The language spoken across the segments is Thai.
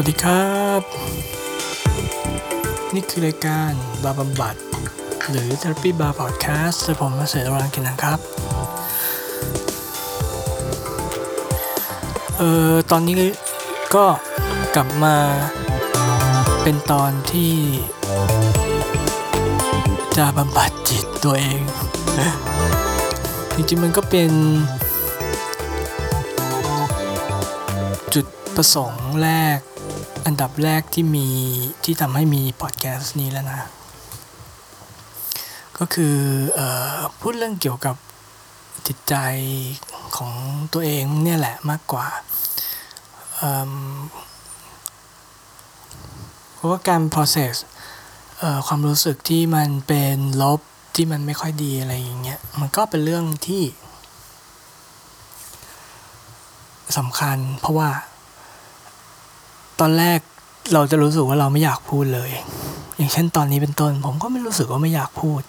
วัสดีครับ นี่คือรายการบาบำบัด หรือ Therapy Bar Podcast และผมมาเสดรังกินนะครับ เออตอนนี้ก็กลับมาเป็นตอนที่ จะบำบัดจิตตัวเอง จริงๆ มันก็เป็นจุดประสงค์แรก อันดับแรกที่มีที่ทำให้มีพอดแคสต์นี้แล้วนะ ก็คือออพูดเรื่องเกี่ยวกับจิตใจของตัวเองเนี่ยแหละมากกว่าเพราะว่าการ process ความรู้สึกที่มันเป็นลบที่มันไม่ค่อยดีอะไรอย่างเงี้ยมันก็เป็นเรื่องที่สำคัญเพราะว่า ตอนแรกเราจะรู้สึกว่าเราไม่อยากพูดเลย อย่างเช่นตอนนี้เป็นต้น ผมก็ไม่รู้สึกว่าไม่อยากพูด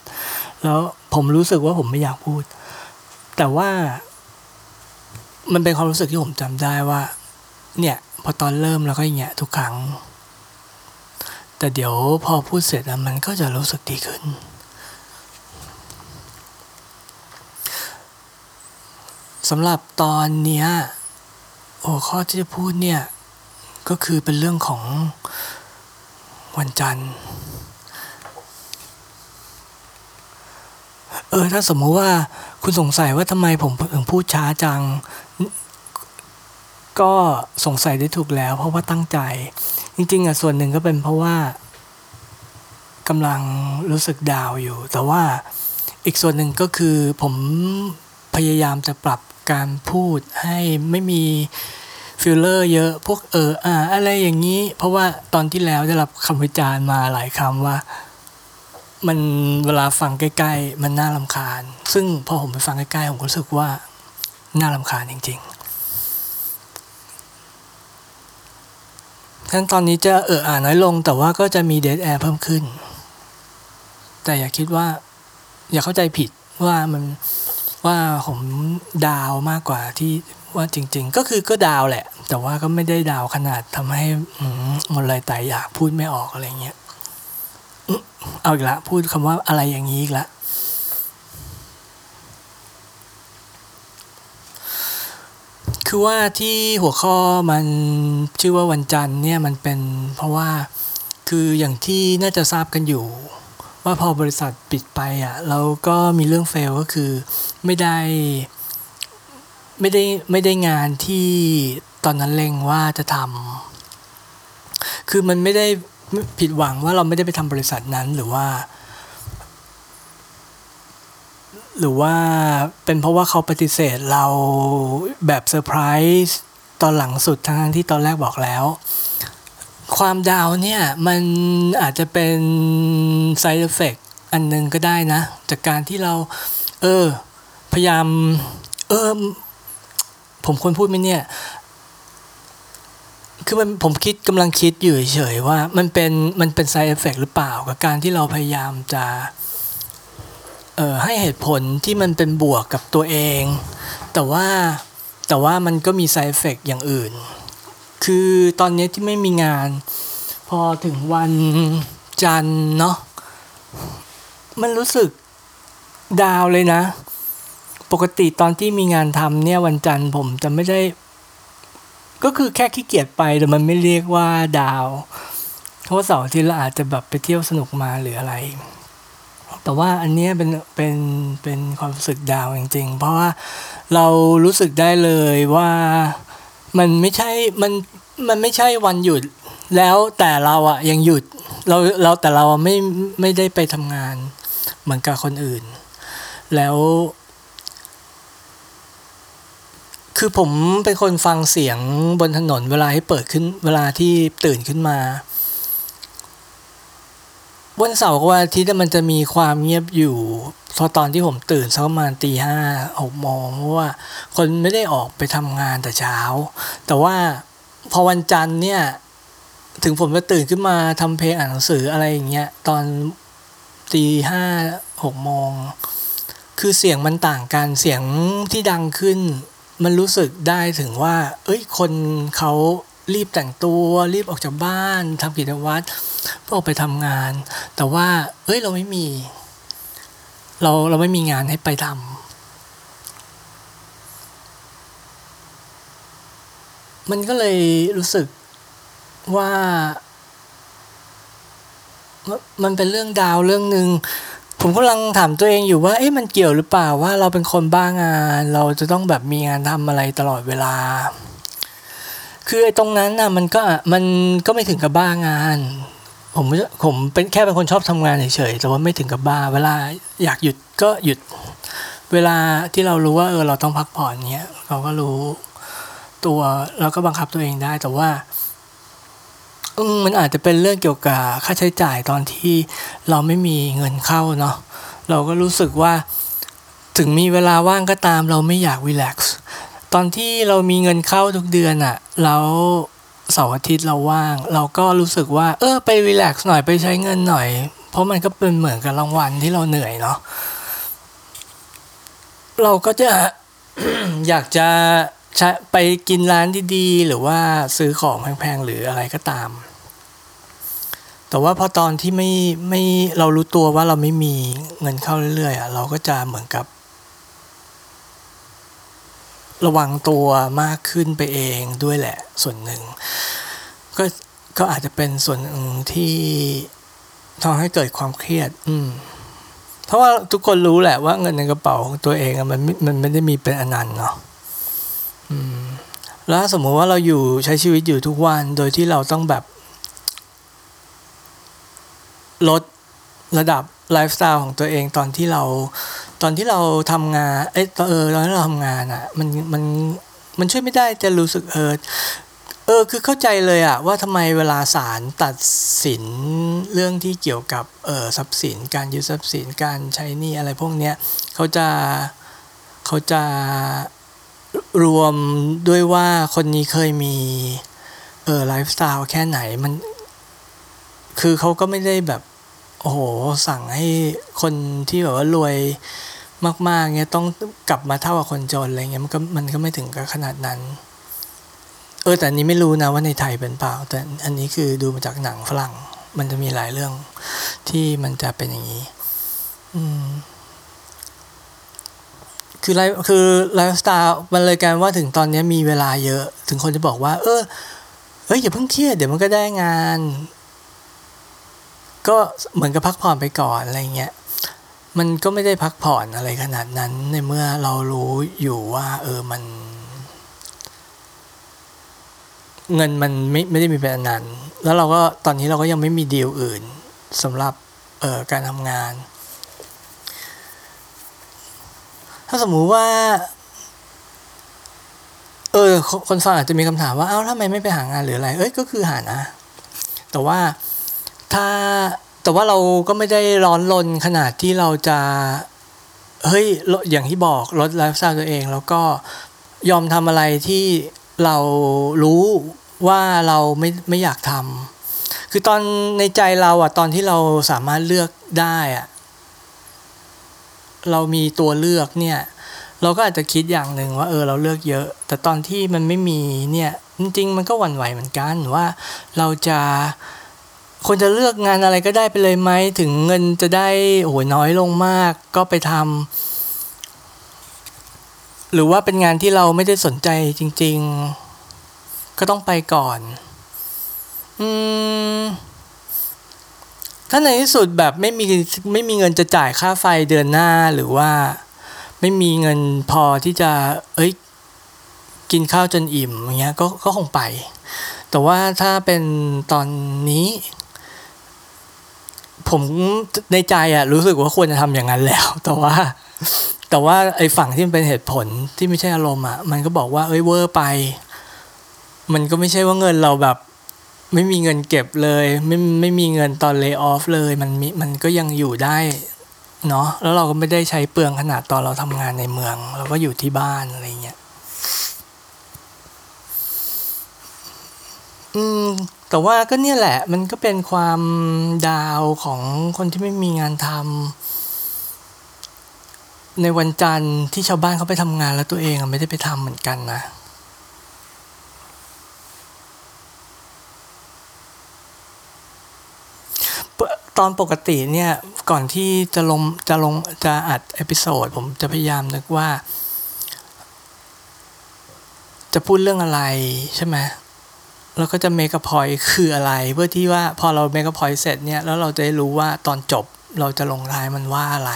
แล้วผมรู้สึกว่าผมไม่อยากพูด แต่ว่ามันเป็นความรู้สึกที่ผมจำได้ว่า เนี่ย พอตอนเริ่มแล้วก็อย่างเงี้ยทุกครั้ง แต่เดี๋ยวพอพูดเสร็จแล้วมันก็จะรู้สึกดีขึ้น สำหรับตอนเนี้ยหัวข้อที่จะพูดเนี่ย ก็คือเป็นเรื่องของวันจันทร์ เออ ถ้าสมมติว่าคุณสงสัยว่าทำไมผมถึงพูดช้าจัง ก็สงสัยได้ถูกแล้ว เพราะว่าตั้งใจ จริง ๆอะส่วนหนึ่งก็เป็นเพราะว่ากำลังรู้สึกดาวอยู่ แต่ว่าอีกส่วนหนึ่งก็คือผมพยายามจะปรับการพูดให้ไม่มี ฟิลเลอร์เยอะพวกเอออ่าอะไรอย่างนี้ เพราะว่าตอนที่แล้วได้รับคำวิจารณ์มาหลายคำว่า มันเวลาฟังใกล้ ๆ มันน่ารำคาญ ซึ่งพอผมไปฟังใกล้ๆผมก็รู้สึกว่าน่ารำคาญจริงๆงั้นตอนนี้จะเอออ่าน้อยลง แต่ว่าก็จะมี dead air เพิ่มขึ้น แต่อย่าคิดว่า อย่าเข้าใจผิดว่ามันว่าผมดาวมากกว่าที่ ว่าจริง ๆ ก็คือก็ดาวแหละ แต่ว่าก็ไม่ได้ดาวขนาดทำให้มหมดเลยแต่อยากพูดไม่ออกอะไรเงี้ยเอาอีกละ พูดคำว่าอะไรอย่างนี้อีกละคือว่าที่หัวข้อมันชื่อว่าวันจันทร์เนี่ยมันเป็นเพราะว่าคืออย่างที่น่าจะทราบกันอยู่ ว่าพอบริษัทปิดไปอะเราก็มีเรื่องเฟลก็คือไม่ได้ ไม่ได้ไม่ได้งานที่ตอนนั้นเล็งว่าจะทำคือมันไม่ได้ผิดหวังว่าเราไม่ได้ไปทำบริษัทนั้นหรือว่า หรือว่าเป็นเพราะว่าเขาปฏิเสธเราแบบเซอร์ไพรส์ตอนหลังสุดทั้งที่ตอนแรกบอกแล้ว ความ down เนี่ยมันอาจจะเป็น side effect อันหนึงก็ได้นะ จากการที่เรา เออ พยายาม เออ ผมควรพูดไหมเนี่ย คือมันผมคิดกำลังคิดอยู่เฉยๆว่า มันเป็นมันเป็น side effect หรือเปล่ากับการที่เราพยายามจะเอ่อให้เหตุผลที่มันเป็นบวกกับตัวเอง แต่ว่าแต่ว่ามันก็มี side effect อย่างอื่น คือตอนนี้ที่ไม่มีงาน พอถึงวันจันเนาะมันรู้สึกดาวเลยนะ ปกติตอนที่มีงานทำเนี่ยวันจันทร์ผมจะไม่ได้ ก็คือแค่ขี้เกียจไปแต่มันไม่เรียกว่าดาวเพราะเสาร์อาที่เราอาจจะแบบไปเที่ยวสนุกมาหรืออะไร แต่ว่าอันเนี้ยเป็นเป็นเป็นความรู้สึกดาวจริง ๆ เพราะว่าเรารู้สึกได้เลยว่ามันไม่ใช่มันมันไม่ใช่วันหยุดแล้วแต่เราอะยังหยุดเราเราแต่เราไม่ไม่ได้ไปทำงานเหมือนกับคนอื่น แล้ว คือผมเป็นคนฟังเสียงบนถนนเวลาให้เปิดขึ้นเวลาที่ตื่นขึ้นมา วันเสาร์กับวันอาทิตย์มันจะมีความเงียบอยู่ พอตอนที่ผมตื่นสักประมาณตีห้าหกโมงเพราะว่า คนไม่ได้ออกไปทำงานแต่เช้า แต่ว่าพอวันจันทร์เนี่ย ถึงผมจะตื่นขึ้นมาทำเพลงอ่านหนังสืออะไรอย่างเงี้ยตอนตีห้าหกโมงคือเสียงมันต่างกันเสียงที่ดังขึ้น มันรู้สึกได้ถึงว่า เอ้ย คนเขารีบแต่งตัว รีบออกจากบ้านทำกิจวัตรเพื่อออกไปทำงาน แต่ว่า เอ้ย เราไม่มี เราเราไม่มีงานให้ไปทำมันก็เลยรู้สึกว่า มันเป็นเรื่องดาวเรื่องหนึ่ง ผมกำลังถามตัวเองอยู่ว่าเอ๊ะมันเกี่ยวหรือเปล่าว่าเราเป็นคนบ้างาน เราจะต้องแบบมีงานทำอะไรตลอดเวลา คือไอ้ตรงนั้นน่ะมันก็มันก็ไม่ถึงกับบ้างาน ผมผมเป็นแค่เป็นคนชอบทำงานเฉยๆแต่ว่าไม่ถึงกับบ้า เวลาอยากหยุดก็หยุด เวลาที่เรารู้ว่าเออเราต้องพักผ่อนเนี้ยเราก็รู้ตัวเราก็บังคับตัวเองได้แต่ว่า มมันอาจจะเป็นเรื่องเกี่ยวกับค่าใช้จ่ายตอนที่เราไม่มีเงินเข้าเนาะเราก็รู้สึกว่าถึงมีเวลาว่างก็ตามเราไม่อยากรีแลกซ์ตอนที่เรามีเงินเข้าทุกเดือนอะแล้วเสาร์อาทิตย์เราว่าง เราก็รู้สึกว่า เออไปรีแลกซ์หน่อยไปใช้เงินหน่อย เพราะมันก็เป็นเหมือนกับรางวัลที่เราเหนื่อยเนาะเราก็จะอยากจะไปกินร้านดีๆ หรือว่าซื้อของแพงๆ หรืออะไรก็ตาม แต่ว่าพอตอนที่ไม่ไม่เรารู้ตัวว่าเราไม่มีเงินเข้าเรื่อยๆอะเราก็จะเหมือนกับ ระวังตัวมากขึ้นไปเองด้วยแหละส่วนหนึ่ง ก็ก็อาจจะเป็นส่วนหนึ่งที่ทำให้เกิดความเครียด อืม เพราะว่าทุกคนรู้แหละว่าเงินในกระเป๋าของตัวเองมันมันไม่ได้มีเป็นอนันต์เนาะอืม แล้วสมมติว่าเราอยู่ใช้ชีวิตอยู่ทุกวันโดยที่เราต้องแบบ ลดระดับไลฟ์สไตล์ของตัวเองตอนที่เราตอนที่เราทำงานเอ้เออตอนที่เราทำงานอะมันมันมันช่วยไม่ได้จะรู้สึกเออเออคือเข้าใจเลยอะว่าทำไมเวลาศาลตัดสินเรื่องที่เกี่ยวกับเออทรัพย์สิน การยึดทรัพย์สินการใช้หนี้อะไรพวกเนี้ยเขาจะเขาจะรวมด้วยว่าคนนี้เคยมีเออไลฟ์สไตล์แค่ไหนมัน คือเขาก็ไม่ได้แบบ โอ้โห สั่งให้คนที่แบบว่ารวยมากๆเงี้ยต้องกลับมาเท่ากับคนจนอะไรเงี้ยมันก็มันก็ไม่ถึงกับขนาดนั้น เออแต่นี้ไม่รู้นะว่าในไทยเป็นเปล่า แต่อันนี้คือดูมาจากหนังฝรั่ง มันจะมีหลายเรื่องที่มันจะเป็นอย่างนี้ อืมคือไลคือไลฟ์สไตล์มันเลยกันว่าถึงตอนนี้มีเวลาเยอะ ถึงคนจะบอกว่า เออเฮ้ยอย่าเพิ่งเครียดเดี๋ยวมันก็ได้งาน ก็เหมือนกับพักผ่อนไปก่อนอะไรเงี้ยมันก็ไม่ได้พักผ่อนอะไรขนาดนั้นในเมื่อเรารู้อยู่ว่า เออมัน เงินมันไม่ไม่ได้มีเป็นอนันต์แล้วเราก็ตอนนี้เราก็ยังไม่มีดีลอื่นสำหรับเอ่อการทำงาน ถ้าสมมุติว่า เออ คนฟังอาจจะมีคำถามว่า เอ้าทำไมไม่ไปหางานหรืออะไร เอ้ยก็คือหานะ แต่ว่า ถ้าแต่ว่าเราก็ไม่ได้ร้อนรนขนาดที่เราจะ เฮ้ยอย่างที่บอกลดไลฟ์สไตล์ตัวเอง แล้วก็ยอมทำอะไรที่เรารู้ว่าเราไม่ไม่อยากทำคือตอนในใจเราอะตอนที่เราสามารถเลือกได้อะเรามีตัวเลือกเนี่ย เราก็อาจจะคิดอย่างหนึ่งว่าเออเราเลือกเยอะ แต่ตอนที่มันไม่มีเนี่ย จริง ๆ มันก็หวั่นไหวเหมือนกันว่าเราจะ ควรจะเลือกงานอะไรก็ได้ไปเลยไหมถึงเงินจะได้โอ้ยน้อยลงมากก็ไปทำหรือว่าเป็นงานที่เราไม่ได้สนใจจริง ๆ ก็ต้องไปก่อน อืมถ้าในที่สุดแบบไม่มีไม่มีเงินจะจ่ายค่าไฟเดือนหน้าหรือว่า ไม่มีเงินพอที่จะ เอ้ย กินข้าวจนอิ่มอย่างเงี้ยก็ก็คงไป แต่ว่าถ้าเป็นตอนนี้ ผมในใจอะรู้สึกว่าควรจะทำอย่างนั้นแล้ว แต่ว่า แต่ว่าไอ้ฝั่งที่มันเป็นเหตุผลที่ไม่ใช่อารมณ์อะมันก็บอกว่าเอ้ยเวอร์ไป มันก็ไม่ใช่ว่าเงินเราแบบ ไม่มีเงินเก็บเลย ไม่ไม่มีเงินตอนเลิกออฟเลย มันมีมันก็ยังอยู่ได้เนาะแล้วเราก็ไม่ได้ใช้เปลืองขนาดตอนเราทำงานในเมือง เราก็อยู่ที่บ้านอะไรเงี้ยอืม แต่ว่าก็เนี่ยแหละมันก็เป็นความดาวของคนที่ไม่มีงานทำในวันจันทร์ที่ชาวบ้านเขาไปทำงานแล้วตัวเองไม่ได้ไปทำเหมือนกันนะตอนปกติเนี่ยก่อนที่จะลงจะลงจะอัด episode ผมจะพยายามนึกว่า จะพูดเรื่องอะไรใช่ไหม แล้วก็จะเมกะพอยคืออะไร เพื่อที่ว่าพอเราเมกะพอยเสร็จเนี่ยแล้วเราจะได้รู้ว่าตอนจบเราจะลงท้ายมันว่าอะไร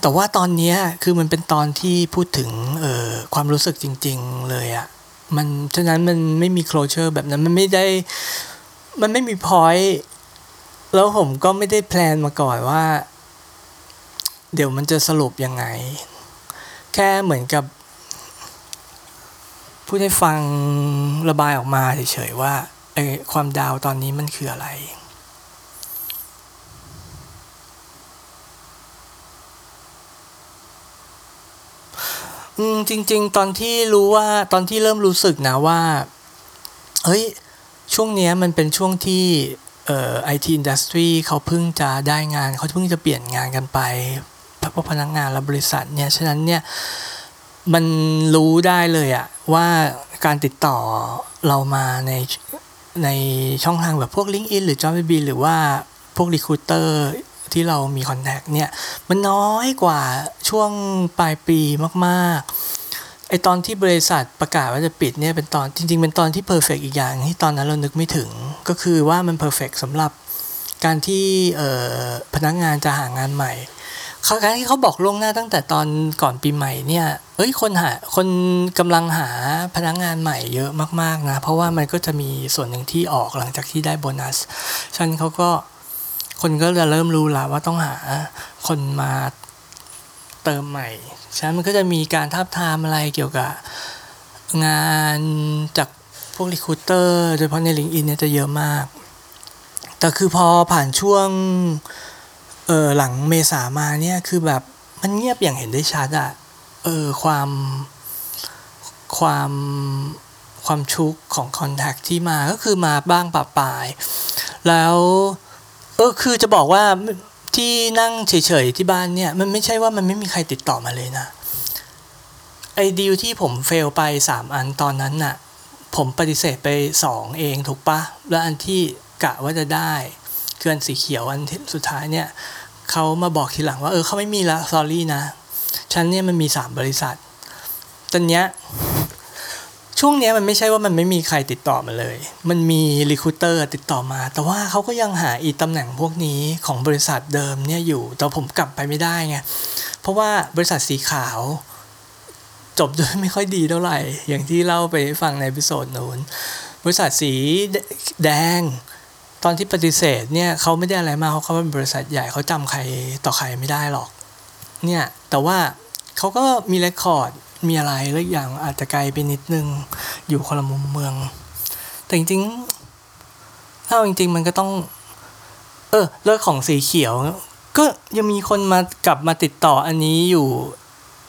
แต่ว่าตอนนี้คือมันเป็นตอนที่พูดถึงเอ่อความรู้สึกจริง ๆเลยอะมันฉะนั้นมันไม่มี closure แบบนั้นมันไม่ได้มันไม่มีพอยแล้วผมก็ไม่ได้แพลนมาก่อนว่า เดี๋ยวมันจะสรุปยังไง แค่เหมือนกับ พูดให้ฟังระบายออกมาเฉยๆว่าไอ้ความดาวตอนนี้มันคืออะไรอืมจริง ๆ ตอนที่รู้ว่าตอนที่เริ่มรู้สึกนะว่า เฮ้ย ช่วงเนี้ยมันเป็นช่วงที่เอ่อไอทีอินดัสทรีเขาเพิ่งจะได้งานเขาเพิ่งจะเปลี่ยนงานกันไปพวกพนักงานและบริษัทเนี่ย ฉะนั้นเนี่ย มันรู้ได้เลยอะว่าการติดต่อเรามาในในช่องทางแบบพวก LinkedIn หรือ JobsDB หรือว่าพวก Recruiter ที่เรามี contact เนี่ย มันน้อยกว่าช่วงปลายปีมากๆ ไอตอนที่บริษัทประกาศว่าจะปิดเนี่ยเป็นตอนจริง ๆ เป็นตอนที่ perfect อีกอย่างที่ตอนนั้นเรานึกไม่ถึง ก็คือว่ามัน perfect สำหรับการที่พนักงานจะหางานใหม่ การที่เขาบอกล่วงหน้าตั้งแต่ตอนก่อนปีใหม่เนี่ยเอ้ยคนหาคนกำลังหาพนักงานใหม่เยอะมากๆนะ เพราะว่ามันก็จะมีส่วนหนึ่งที่ออกหลังจากที่ได้โบนัสชั้นเขาก็คนก็จะเริ่มรู้ล้วว่าต้องหาคนมาเติมใหม่ฉะนั้นมันก็จะมีการทับทามอะไรเกี่ยวกับงานจากพวกรีคูเตอร์โดยเฉพาะในลิงก์อินเนี่ยจะเยอะมาก แต่คือพอผ่านช่วง เออหลังเมษามาเนี่ยคือแบบมันเงียบอย่างเห็นได้ชัดอะเออความความความชุกของคอนแทคที่มาก็คือมาบ้างปะปาย แล้วเออคือจะบอกว่าที่นั่งเฉยๆที่บ้านเนี่ย มันไม่ใช่ว่ามันไม่มีใครติดต่อมาเลยนะ ไอ้ดีลที่ผมเฟลไปสามอันตอนนั้นน่ะ ผมปฏิเสธไปสองเองถูกปะ แล้วอันที่กะว่าจะได้ คือนสีเขียวอันสุดท้ายเนี่ยเขามาบอกทีหลังว่าเออเขาไม่มีละซอรี่นะฉันเนี่ยมันมีสามบริษัทตอนเนี้ยช่วงเนี้ยมันไม่ใช่ว่ามันไม่มีใครติดต่อมาเลย มันมีรีคูเตอร์ติดต่อมา แต่ว่าเขาก็ยังหาอีตำแหน่งพวกนี้ของบริษัทเดิมเนี่ยอยู่ แต่ผมกลับไปไม่ได้ไง เพราะว่าบริษัทสีขาว จบด้วยไม่ค่อยดีเท่าไหร่ อย่างที่เล่าไปฟังใน episode นู้น บริษัทสีแดง ตอนที่ปฏิเสธเนี่ยเขาไม่ได้อะไรมากเขาเขาเป็นบริษัทใหญ่เขาจำใครต่อใครไม่ได้หรอก เนี่ยแต่ว่าเขาก็มี record มีอะไรเรื่อย่างอาจจะไกลไปนิดนึงอยู่คนละมุมเมือง แต่จริงๆถ้าจริงๆมันก็ต้อง เออเรื่องของสีเขียว ก็ยังมีคนมากลับมาติดต่ออันนี้อยู่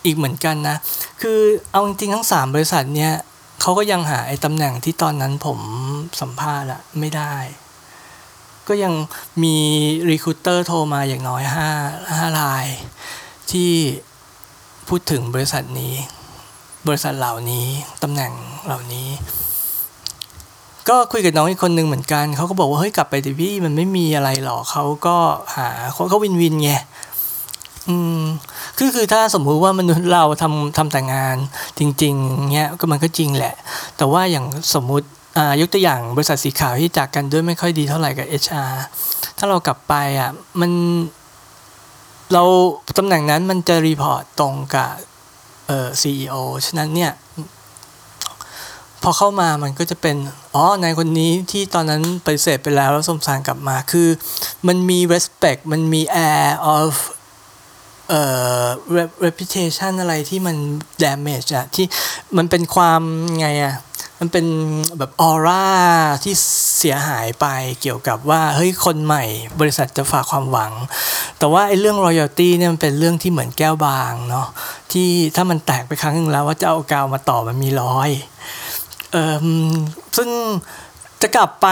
อีกเหมือนกันนะ คือเอาจริงๆทั้งสามบริษัทเนี่ยเขาก็ยังหาไอ้ตำแหน่งที่ตอนนั้นผมสัมภาษณ์อะไม่ได้ ก็ยังมีรีคูเตอร์โทรมาอย่างน้อยห้าห้าราย ที่พูดถึงบริษัทนี้ บริษัทเหล่านี้ตำแหน่งเหล่านี้ ก็คุยกับน้องอีกคนหนึ่งเหมือนกันเขาก็บอกว่าเฮ้ยกลับไปดิพี่มันไม่มีอะไรหรอกเขาก็หาเขา win-win ไงอืมคือคือถ้าสมมุติว่ามนุษย์เราทำทำแต่งานจริง ๆเงี้ยก็มันก็จริงแหละ แต่ว่าอย่างสมมุติ ยกตัวอย่างบริษัทสีขาวที่จากกันด้วยไม่ค่อยดีเท่าไหร่กับ HR ถ้าเรากลับไปอะมันเราตำแหน่งนั้นมันจะ report ตรงกับเอ่อ CEO ฉะนั้นเนี่ยพอเข้ามามันก็จะเป็น อ๋อนายคนนี้ที่ตอนนั้นไปเสร็จไปแล้วแล้วสมสารกลับมาคือ มันมี respect มันมี air of เอ่อ reputation อะไรที่มัน damage อะที่มันเป็นความไงอะ มันเป็นแบบออร่าที่เสียหายไปเกี่ยวกับว่าเฮ้ยคนใหม่บริษัทจะฝากความหวัง แต่ว่าไอ้เรื่องรอยัลตี้เนี่ยมันเป็นเรื่องที่เหมือนแก้วบางเนาะที่ถ้ามันแตกไปครั้งนึงแล้วว่าจะเอากาวมาต่อมันมีร้อยเออซึ่งจะกลับไป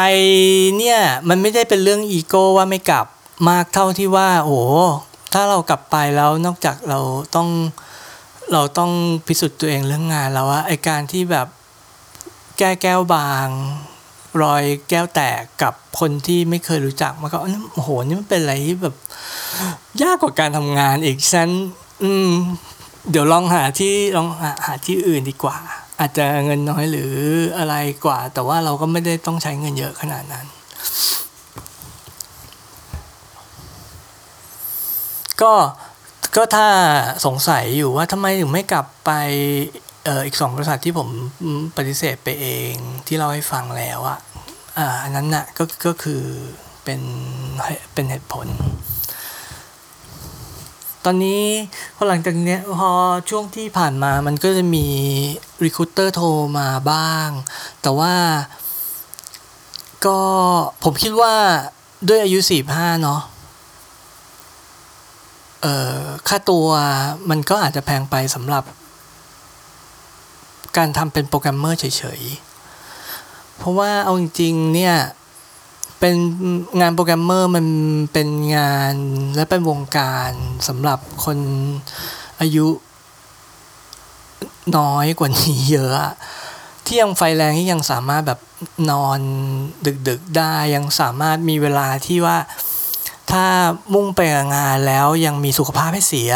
เนี่ยมันไม่ได้เป็นเรื่องอีโก้ว่าไม่กลับมากเท่าที่ว่า โอ้ถ้าเรากลับไปแล้วนอกจากเราต้องเราต้องพิสูจน์ตัวเองเรื่องงานแล้วว่าไอการที่แบบ แก้แก้วบาง รอยแก้วแตกกับคนที่ไม่เคยรู้จักมันก็โอ้โหนี่มันเป็นอะไรที่แบบ ยากกว่าการทำงานอีกฉันอืม เดี๋ยวลองหาที่ลองหาหาที่อื่นดีกว่า อาจจะเงินน้อยหรืออะไรกว่า แต่ว่าเราก็ไม่ได้ต้องใช้เงินเยอะขนาดนั้น ก็ก็ถ้าสงสัยอยู่ว่าทำไมถึงไม่กลับไป อออีกสองบริษัทที่ผมปฏิเสธไปเองที่เราให้ฟังแล้วอะอ่าอันนั้นน่ะก็ก็คือเป็นเป็นเหตุผล ตอนนี้พอหลังจากเนี้ยพอช่วงที่ผ่านมามันก็จะมีรีคูเตอร์โทรมาบ้าง แต่ว่าก็ผมคิดว่าด้วยอายุสี่ห้าเนาะเอ่อค่าตัวมันก็อาจจะแพงไปสำหรับ การทำเป็นโปรแกรมเมอร์เฉยๆ เพราะว่าเอาจริงๆเนี่ยเป็นงานโปรแกรมเมอร์มันเป็นงานและเป็นวงการสำหรับคนอายุน้อยกว่านี้เยอะที่ยังไฟแรงที่ยังสามารถแบบนอนดึกๆได้ยังสามารถมีเวลาที่ว่า ถ้ามุ่งไปงานแล้วยังมีสุขภาพให้เสีย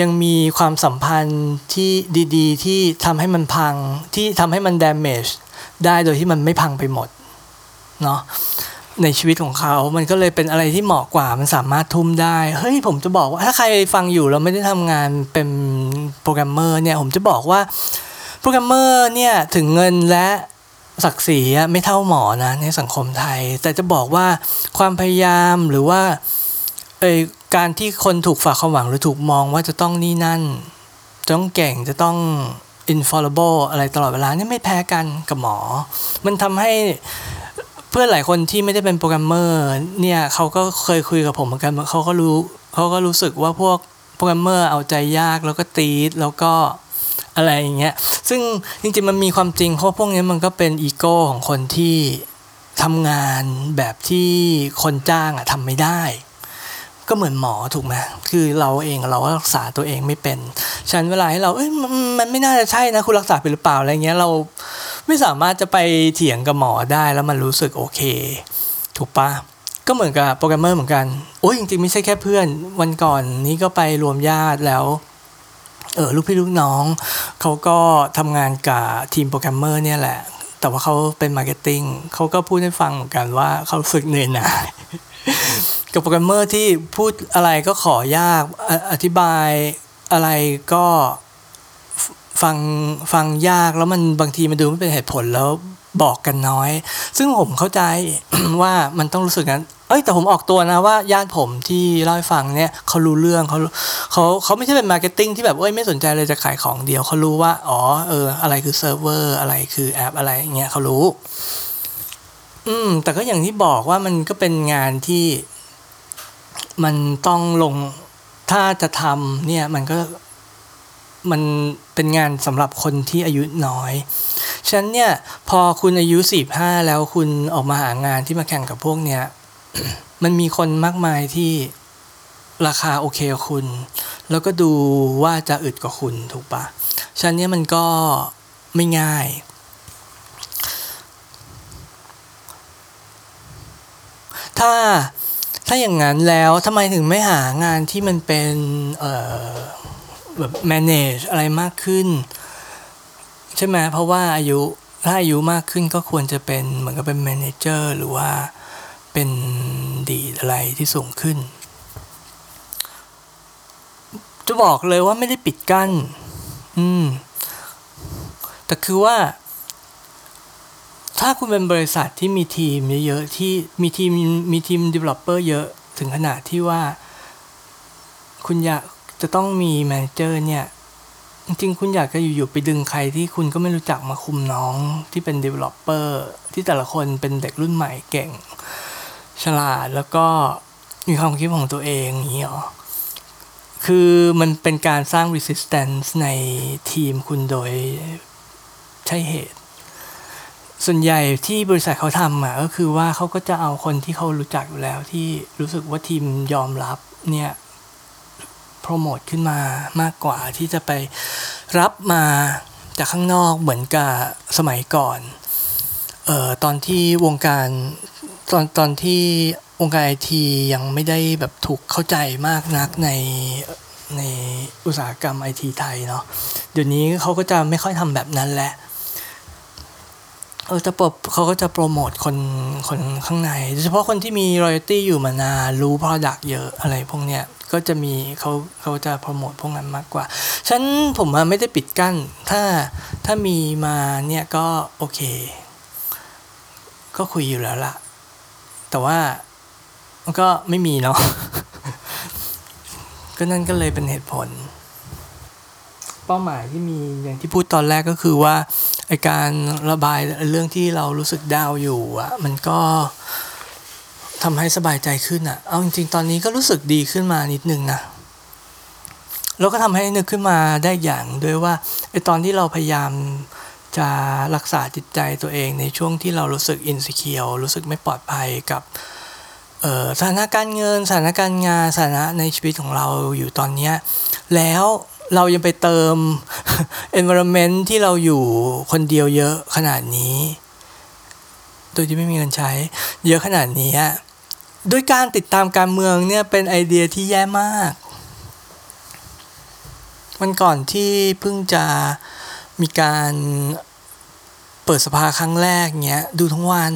ยังมีความสัมพันธ์ที่ดีๆ ที่ทำให้มันพังที่ทำให้มัน damage ได้โดยที่มันไม่พังไปหมดเนาะในชีวิตของเขา มันก็เลยเป็นอะไรที่เหมาะกว่า มันสามารถทุ่มได้ เฮ้ย ผมจะบอกว่า ถ้าใครฟังอยู่เราไม่ได้ทำงานเป็นโปรแกรมเมอร์เนี่ย ผมจะบอกว่า โปรแกรมเมอร์เนี่ย ถึงเงินและศักดิ์ศรีไม่เท่าหมอนะ ในสังคมไทย แต่จะบอกว่าความพยายามหรือว่าเออ การที่คนถูกฝากความหวังหรือถูกมองว่าจะต้องนี่นั่นจะต้องเก่งจะต้อง infallible อะไรตลอดเวลานี่ไม่แพ้กันกับหมอ มันทำให้เพื่อนหลายคนที่ไม่ได้เป็นโปรแกรมเมอร์เนี่ยเขาก็เคยคุยกับผมเหมือนกันเขาก็รู้เขาก็รู้สึกว่าพวกโปรแกรมเมอร์เอาใจยากแล้วก็ติสต์แล้วก็อะไรอย่างเงี้ย ซึ่งจริงๆมันมีความจริงเพราะพวกนี้มันก็เป็นอีโก้ของคนที่ทำงานแบบที่คนจ้างอะทำไม่ได้ ก็เหมือนหมอถูกไหมคือเราเองเราก็รักษาตัวเองไม่เป็นฉันเวลาให้เราเอ้ยมันมันไม่น่าจะใช่นะคุณรักษาเป็นหรือเปล่าอะไรเงี้ยเราไม่สามารถจะไปเถียงกับหมอได้แล้วมันรู้สึกโอเค ถูกปะก็เหมือนกับโปรแกรมเมอร์เหมือนกันโอ้ยจริงๆไม่ใช่แค่เพื่อนวันก่อนนี้ก็ไปรวมญาติแล้วเออลูกพี่ลูกน้องเขาก็ทำงานกับทีมโปรแกรมเมอร์เนี่ยแหละ แต่ว่าเขาเป็น marketing เขาก็พูดให้ฟังเหมือนกันว่าเขารู้สึกเหนื่อยหน่าย กับโปรแกรมเมอร์ที่พูดอะไรก็ขอยากอธิบายอะไรก็ฟังฟังยากแล้วมันบางทีมันดูไม่เป็นเหตุผลแล้วบอกกันน้อย ซึ่งผมเข้าใจว่ามันต้องรู้สึกงั้น เอ้ยแต่ผมออกตัวนะว่าญาติผมที่เล่าให้ฟังเนี่ยเขารู้เรื่องเขาเขาเขาไม่ใช่เป็น marketing ที่แบบเอ้ยไม่สนใจเลยจะขายของเดียวเขารู้ว่า อ๋อเอออะไรคือเซิร์ฟเวอร์อะไรคือแอปอะไรเงี้ยเขารู้ อืม แต่ก็อย่างที่บอกว่ามันก็เป็นงานที่ มันต้องลงถ้าจะทำเนี่ยมันก็มันเป็นงานสำหรับคนที่อายุน้อยฉะนั้นเนี่ยพอคุณอายุสี่ห้าแล้วคุณออกมาหางานที่มาแข่งกับพวกเนี้ยมันมีคนมากมายที่ราคาโอเคกับคุณ แล้วก็ดูว่าจะอึดกว่าคุณถูกปะฉะนั้นเนี่ยมันก็ไม่ง่าย ถ้า ถ้าอย่างนั้นแล้วทำไมถึงไม่หางานที่มันเป็นแบบ manage อะไรมากขึ้น ใช่ไหมเพราะว่าอายุถ้าอายุมากขึ้นก็ควรจะเป็นเหมือนกับเป็น manager หรือว่าเป็นดีอะไรที่สูงขึ้น จะบอกเลยว่าไม่ได้ปิดกัน้นอืมแต่คือว่า ถ้าคุณเป็นบริษัทที่มีทีมเยอะๆที่มีทีมมีทีม developer เยอะถึงขนาดที่ว่า คุณอยากจะต้องมีแมเนเจอร์เนี่ย จริงๆ คุณอยากจะอยู่ๆไปดึงใครที่คุณก็ไม่รู้จักมาคุมน้องที่เป็น developer ที่แต่ละคนเป็นเด็กรุ่นใหม่เก่ง ฉลาดแล้วก็มีความคิดของตัวเองอย่างนี้หรอคือมันเป็นการสร้าง resistance ในทีมคุณโดยใช่เหตุ ส่วนใหญ่ที่บริษัทเขาทำอะก็คือว่าเขาก็จะเอาคนที่เขารู้จักอยู่แล้วที่รู้สึกว่าทีมยอมรับเนี่ยโปรโมทขึ้นมามากกว่าที่จะไปรับมาจากข้างนอกเหมือนกับสมัยก่อนเอ่อตอนที่วงการตอนตอนที่วงการไอทียังไม่ได้แบบถูกเข้าใจมากนักในในอุตสาหกรรมไอทีไทยเนาะเดี๋ยวนี้เขาก็จะไม่ค่อยทำแบบนั้นแหละ เออจะปบเขาก็จะโปรโมทคนคนข้างในโดยเฉพาะคนที่มีรอยตี้อยู่มานานรู้ Product เยอะอะไรพวกเนี้ยก็จะมีเขาเขาจะโปรโมทพวกนั้นมากกว่าฉันผมไม่ได้ปิดกั้น ถ้าถ้ามีมาเนี่ยก็โอเค ก็คุยอยู่แล้วล่ะแต่ว่ามันก็ไม่มีเนาะก็นั่นก็เลยเป็นเหตุผล เป้าหมายที่มีอย่างที่พูดตอนแรกก็คือว่า ไอการระบายเรื่องที่เรารู้สึกดาวอยู่อะมันก็ทำให้สบายใจขึ้นอะเอาจริงๆ ตอนนี้ก็รู้สึกดีขึ้นมานิดนึงนะแล้วก็ทำให้นึกขึ้นมาได้อย่างด้วยว่าไอตอนที่เราพยายามจะรักษาจิตใจตัวเองในช่วงที่เรารู้สึกอินสิเคียวรู้สึกไม่ปลอดภัยกับสถานการณ์เงินสถานการณ์งานสถานะในชีวิตของเราอยู่ตอนนี้แล้ว เรายังไปเติม environment ที่เราอยู่คนเดียวเยอะขนาดนี้ โดยที่ไม่มีเงินใช้ เยอะขนาดนี้ด้วยการติดตามการเมืองเนี่ยเป็นไอเดียที่แย่มาก วันก่อนที่เพิ่งจะมีการเปิดสภาครั้งแรกเนี้ยดูทั้งวัน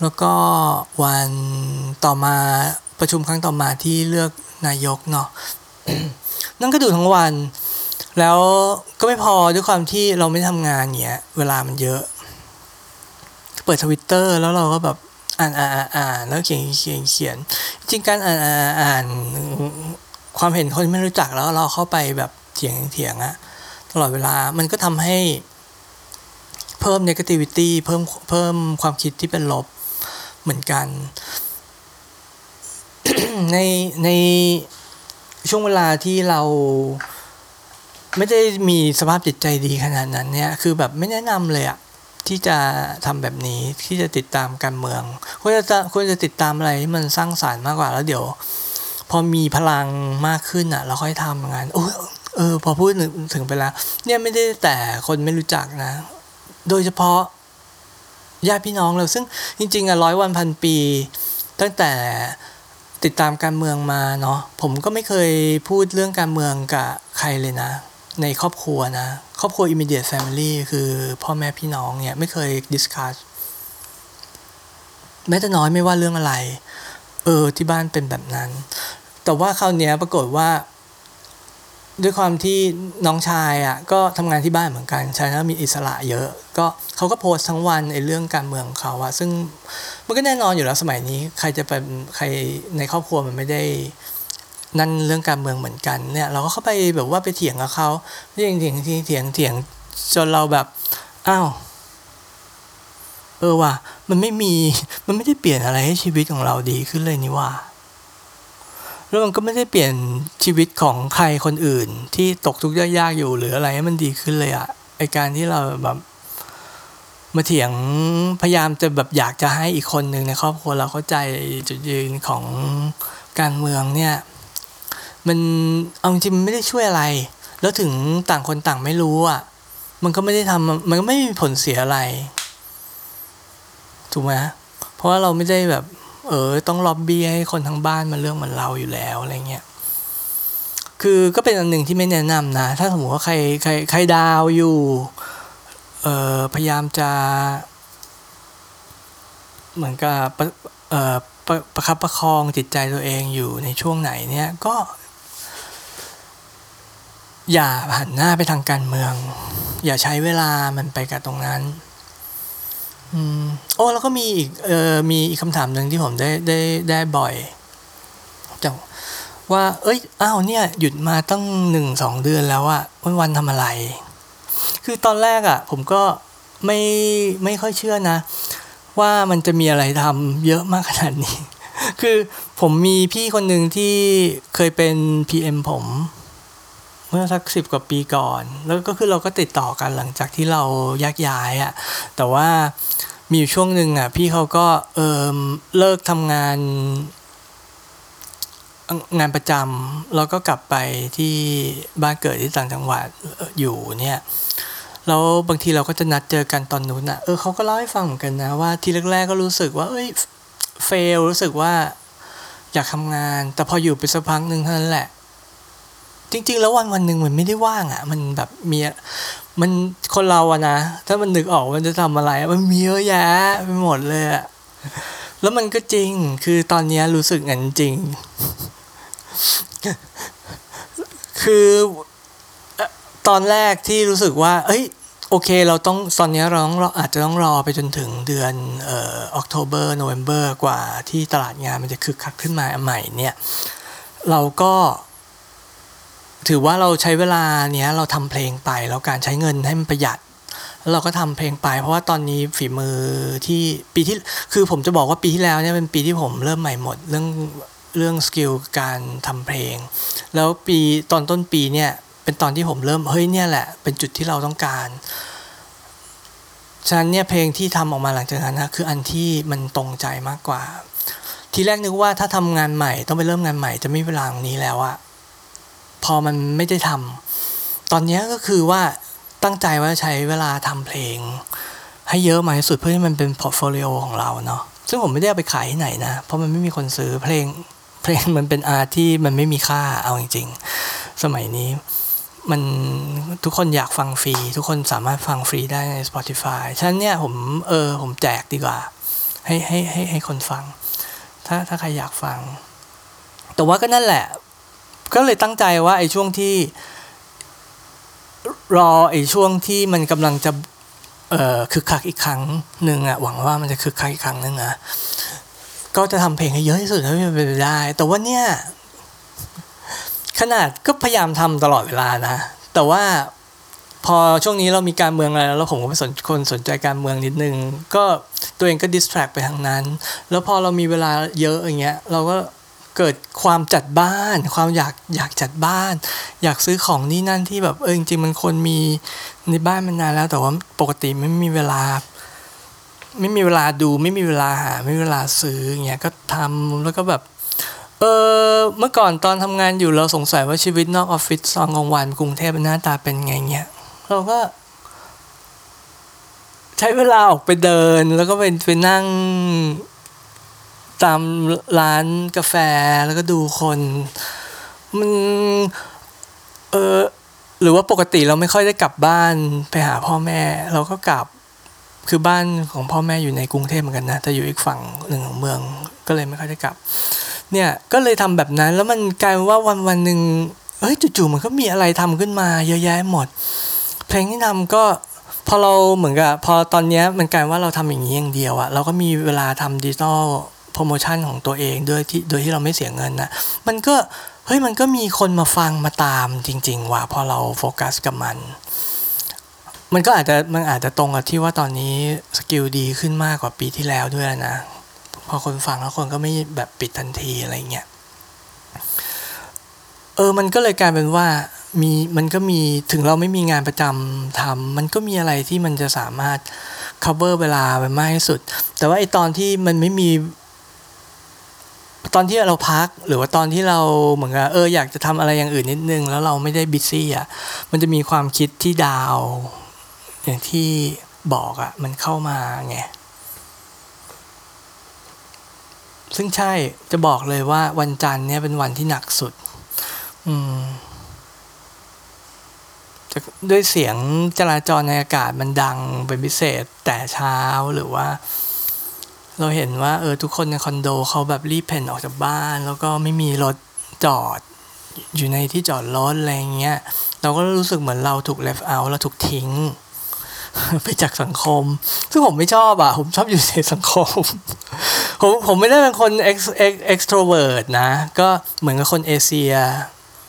แล้วก็วันต่อมาประชุมครั้งต่อมาที่เลือกนายกเนาะ นั่นก็ดูทั้งวัน แล้วก็ไม่พอด้วยความที่เราไม่ทำงานเงี้ย เวลามันเยอะ เปิดทวิตเตอร์แล้วเราก็แบบอ่านอ่านอ่านแล้วเขียนเขียนเขียน จริงการอ่านอ่านอ่านความเห็นคนไม่รู้จักแล้วเราเข้าไปแบบเถียงเถียงอะตลอดเวลามันก็ทำให้เพิ่ม negativity เพิ่มเพิ่มความคิดที่เป็นลบเหมือนกัน ในใน ช่วงเวลาที่เราไม่ได้มีสภาพจิตใจดีขนาดนั้นเนี่ย คือแบบไม่แนะนำเลยอะที่จะทำแบบนี้ที่จะติดตามการเมืองควรจะควรจะติดตามอะไรที่มันสร้างสารรค์มากกว่าแล้วเดี๋ยว พอมีพลังมากขึ้นอะเราค่อยทำงานโอ้เออ พอพูดถึงไปแล้วเนี่ยไม่ได้แต่คนไม่รู้จักนะ โดยเฉพาะญาติพี่น้องเราซึ่งจริงๆอะร้อยวันพันปี ตั้งแต่ ติดตามการเมืองมาเนาะผมก็ไม่เคยพูดเรื่องการเมืองกับใครเลยนะ ในครอบครัวนะ ครอบครัว immediate family คือพ่อแม่พี่น้องเนี่ยไม่เคย discuss แม้แต่น้อยไม่ว่าเรื่องอะไร เออที่บ้านเป็นแบบนั้น แต่ว่าคราวนี้ปรากฏว่า ด้วยความที่น้องชายอะก็ทำงานที่บ้านเหมือนกันชายแล้วมีอิสระเยอะ ก็เขาก็โพสทั้งวันในเรื่องการเมืองของเขาอะซึ่งมันก็แน่นอนอยู่แล้วสมัยนี้ ใครจะเป็นใครในครอบครัวมันไม่ได้นั่นเรื่องการเมืองเหมือนกันเนี่ย เราก็เข้าไปแบบว่าไปเถียงกับเขาเถียงเถียงเถียงเถียงเถียงจนเราแบบอ้าวเออว่ะมันไม่มีมันไม่ได้เปลี่ยนอะไรให้ชีวิตของเราดีขึ้นเลยนี่ว่า แล้วมันก็ไม่ได้เปลี่ยนชีวิตของใครคนอื่น ที่ตกทุกข์ยากๆอยู่หรืออะไรให้มันดีขึ้นเลยอะไอการที่เราแบบมาเถียงพยายามจะแบบอยากจะให้อีกคนหนึ่งในครอบครัวเราเข้าใจจุดยืนของการเมืองเนี่ย มันเอาจริงไม่ได้ช่วยอะไร แล้วถึงต่างคนต่างไม่รู้อะ มันก็ไม่ได้ทำมันก็ไม่มีผลเสียอะไร ถูกไหมเพราะว่าเราไม่ได้แบบ เออต้องล็อบบี้ให้คนทั้งบ้านมาเรื่องเหมือนเราอยู่แล้วอะไรเงี้ยคือก็เป็นอันหนึ่งที่ไม่แนะนำนะ ถ้าสมมติว่าใครใครใครดาวอยู่เออพยายามจะ เหมือนกับเออประประคับประคองจิตใจตัวเองอยู่ในช่วงไหนเนี่ยก็ อย่าหันหน้าไปทางการเมือง อย่าใช้เวลามันไปกับตรงนั้น โอ้แล้วก็มีอีกเออมีอีกคำถามหนึ่งที่ผมได้ได้ได้บ่อยจากว่า เอ้ยอ้าวเนี่ย หยุดมาตั้งหนึ่งสองเดือนแล้วอะวันวันทำอะไร คือตอนแรกอะผมก็ไม่ไม่ค่อยเชื่อนะ ว่ามันจะมีอะไรทำเยอะมากขนาดนี้ คือผมมีพี่คนหนึ่งที่เคยเป็น PM ผม เมื่อสักสิบกว่าปีก่อน แล้วก็คือเราก็ติดต่อกันหลังจากที่เราแยกย้ายอะ่ะแต่ว่ามีอยู่ช่วงหนึ่งอะพี่เขาก็เออเลิกทำงานงานประจำแล้วก็กลับไปที่บ้านเกิดที่ต่างจังหวัดอยู่เนี่ยแล้วบางทีเราก็จะนัดเจอกันตอนนู้นอะเออเขาก็เล่าให้ฟังเหมือนกันนะว่าทีแรกๆก็รู้สึกว่า เอ้ยเฟลรู้สึกว่าอยากทำงาน แต่พออยู่ไปสักพักหนึ่งเท่านั้นแหละ จริง ๆ แล้ววันวันหนึ่งมันไม่ได้ว่างอะ มันแบบมีมันคนเราอะนะถ้ามันนึกออกมันจะทำอะไร มันมีเยอะแยะไปหมดเลยอะแล้วมันก็จริงคือตอนนี้รู้สึกงั้นจริง คือตอนแรกที่รู้สึกว่า เอ้ย โอเค เราต้องตอนนี้เราต้องอาจจะต้องรอไปจนถึงเดือนเอ่อออกโทเบอร์โนเวมเบอร์กว่าที่ตลาดงานมันจะคึกคักขึ้นมาใหม่เนี่ย เราก็ ถือว่าเราใช้เวลาเนี้ยเราทำเพลงไปแล้วการใช้เงินให้มันประหยัดแล้วเราก็ทำเพลงไป เพราะว่าตอนนี้ฝีมือที่ปีที่คือผมจะบอกว่าปีที่แล้วเนี่ยเป็นปีที่ผมเริ่มใหม่หมดเรื่องเรื่องสกิลการทำเพลง แล้วปีตอนต้นปีเนี่ยเป็นตอนที่ผมเริ่มเฮ้ยเนี่ยแหละ เป็นจุดที่เราต้องการฉะนั้นเนี่ยเพลงที่ทำออกมาหลังจากนั้นนะคืออันที่มันตรงใจมากกว่า ทีแรกนึกว่าถ้าทำงานใหม่ต้องไปเริ่มงานใหม่จะไม่มีเวลาตรงนี้แล้วอะ พอมันไม่ได้ทำตอนนี้ก็คือว่าตั้งใจว่าใช้เวลาทำเพลง ให้เยอะมากที่สุดเพื่อให้มันเป็น portfolio ของเราเนาะซึ่งผมไม่ได้เอาไปขายที่ไหนนะ เพราะมันไม่มีคนซื้อเพลง เพลงมันเป็น art ที่มันไม่มีค่าเอาจริง ๆ สมัยนี้มันทุกคนอยากฟังฟรี ทุกคนสามารถฟังฟรีได้ใน Spotify ฉะนั้นเนี่ยผมเออผมแจกดีกว่า ให้ให้ให้ให้คนฟัง ถ้าถ้าใครอยากฟัง แต่ว่าก็นั่นแหละ ก็เลยตั้งใจว่าไอ้ช่วงที่รอไอ้ช่วงที่มันกำลังจะเอ่อคึกคักอีกครั้งหนึ่งอะหวังว่ามันจะคึกคักอีกครั้งหนึ่งอะก็จะทำเพลงให้เยอะที่สุดเท่าที่เป็นไปได้ แต่ว่าเนี่ย ขนาดก็พยายามทำตลอดเวลานะ แต่ว่าพอช่วงนี้เรามีการเมืองอะไรแล้วผมก็ไปสนคนสนใจการเมืองนิดนึง ก็ตัวเองก็ดิสแทรกไปทางนั้น แล้วพอเรามีเวลาเยอะอย่างเงี้ย เราก็ เกิดความจัดบ้าน ความอยากอยากจัดบ้าน อยากซื้อของนี่นั่นที่แบบเออจริงๆมันคนมีในบ้านมันนานแล้ว แต่ว่าปกติไม่มีเวลา ไม่มีเวลาดูไม่มีเวลาหาไม่มีเวลาซื้อเงี้ยก็ทำแล้วก็แบบเออเมื่อก่อนตอนทำงานอยู่เราสงสัยว่าชีวิตนอกออฟฟิศซองกลางวันกรุงเทพหน้าตาเป็นไงเงี้ยเราก็ ใช้เวลาออกไปเดิน แล้วก็ไปไปนั่ง ตามร้านกาแฟแล้วก็ดูคนมันเออหรือว่าปกติเราไม่ค่อยได้กลับบ้านไปหาพ่อแม่ เราก็กลับคือบ้านของพ่อแม่อยู่ในกรุงเทพเหมือนกันนะแต่อยู่อีกฝั่งหนึ่งของเมืองก็เลยไม่ค่อยได้กลับ เนี่ยก็เลยทำแบบนั้นแล้วมันกลายว่าวันวันหนึ่งเฮ้ยจู่ๆมันก็มีอะไรทำขึ้นมาเยอะแยะหมด เพลงที่ทำก็พอเราเหมือนกับพอตอนนี้มันกลายว่าเราทำอย่างนี้อย่างเดียวอะเราก็มีเวลาทำดิจิตอล โปรโมชั่นของตัวเองด้วยที่โดยที่เราไม่เสียเงินนะมันก็เฮ้ยมันก็มีคนมาฟังมาตามจริง ๆ ว่าพอเราโฟกัสกับมัน มันก็อาจจะมันอาจจะตรงกับที่ว่าตอนนี้skill ดีขึ้นมากกว่าปีที่แล้วด้วยนะ พอคนฟังแล้วคนก็ไม่แบบปิดทันทีอะไรเงี้ยเออมันก็เลยกลายเป็นว่ามีมันก็มีถึงเราไม่มีงานประจำทำมันก็มีอะไรที่มันจะสามารถ cover เวลาไปมากที่สุด แต่ว่าไอตอนที่มันไม่มี ตอนที่เราพักหรือว่าตอนที่เราเหมือนกับเอออยากจะทำอะไรอย่างอื่นนิดนึง แล้วเราไม่ได้ busy อะมันจะมีความคิดที่ดาว อย่างที่บอกอะ มันเข้ามาไงซึ่งใช่จะบอกเลยว่าวันจันทร์เนี่ยเป็นวันที่หนักสุด อืมจะด้วยเสียงจราจรในอากาศมันดังเป็นพิเศษแต่เช้าหรือว่า เราเห็นว่าเออทุกคนในคอนโดเขาแบบรีบเพ่นออกจากบ้าน แล้วก็ไม่มีรถจอด อยู่ในที่จอดรถอะไรเงี้ยเราก็รู้สึกเหมือนเราถูก left out เราถูกทิ้ง ไปจากสังคม ซึ่งผมไม่ชอบอะ ผมชอบอยู่ในสังคม ผมผมไม่ได้เป็นคน ex ex extrovert นะ ก็เหมือนกับคนเอเชีย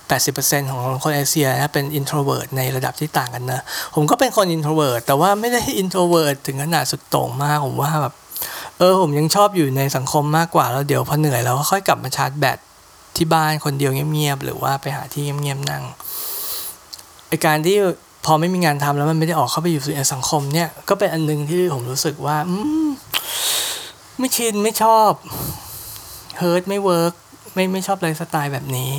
80%ของคนเอเชียนะเป็น introvert ในระดับที่ต่างกันนะ ผมก็เป็นคน introvert แต่ว่าไม่ได้ introvert ถึงขนาดสุดโต่งมาก ผมว่าแบบ ออผมยังชอบอยู่ในสังคมมากกว่าแล้วเดี๋ยวพอเหนื่อยแล้วก็ค่อยกลับมาชาร์จแบตที่บ้านคนเดียวเงียบๆหรือว่าไปหาที่เงียบๆนั่งไอการที่พอไม่มีงานทำแล้วมันไม่ได้ออกเข้าไปอยู่ในสังคมเนี่ยก็เป็นอันนึงที่ผมรู้สึกว่าอืมไม่ชินไม่ชอบ hurt ไม่ work ไม่ไม่ชอบไลฟ์สไตล์แบบนี้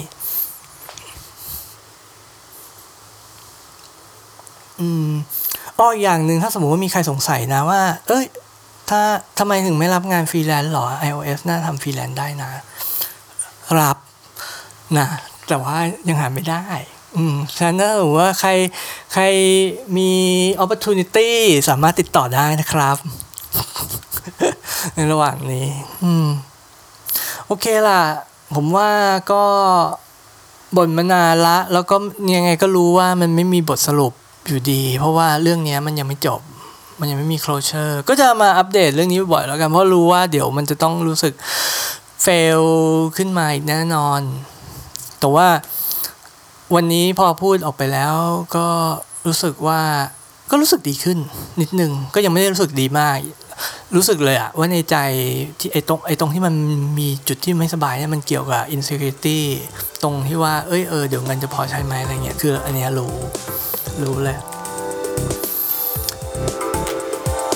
อืมอ้ออย่างหนึ่งถ้าสมมติว่ามีใครสงสัยนะว่า เอ้ย ถ้าทำไมถึงไม่รับงานฟรีแลนซ์หรอ iOS น่าทำฟรีแลนซ์ได้นะ รับนะแต่ว่ายังหาไม่ได้ อืมฉะนั้นถ้าสมมติว่าใครใครมี opportunity สามารถติดต่อได้นะครับ ในระหว่างนี้ อืม โอเคล่ะ ผมว่าก็บ่นมานานละ แล้วก็ยังไงก็รู้ว่ามันไม่มีบทสรุปอยู่ดี เพราะว่าเรื่องนี้มันยังไม่จบ มันยังไม่มี closure ก็จะมาอัปเดตเรื่องนี้บ่อยแล้วกัน เพราะรู้ว่าเดี๋ยวมันจะต้องรู้สึก fail ขึ้นมาอีกแน่นอน แต่ว่าวันนี้พอพูดออกไปแล้วก็รู้สึกว่าก็รู้สึกดีขึ้น นิดนึงก็ยังไม่ได้รู้สึกดีมาก รู้สึกเลยอะว่าในใจที่ไอ้ตรงไอ้ตรงที่มันมีจุดที่ไม่สบายเนี่ยมันเกี่ยวกับ insecurity ตรงที่ว่าเอ้ยเออเดี๋ยวเงินจะพอใช้ไหมอะไรเงี้ยคืออันเนี้ยรู้รู้เลย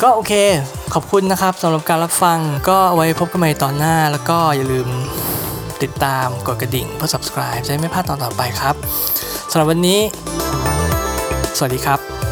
ก็โอเค ขอบคุณนะครับสำหรับการรับฟังก็ไว้พบกันใหม่ตอนหน้า แล้วก็อย่าลืมติดตามกดกระดิ่งเพื่อ subscribe จะได้ไม่พลาดตอนต่อไปครับสำหรับวันนี้ สวัสดีครับ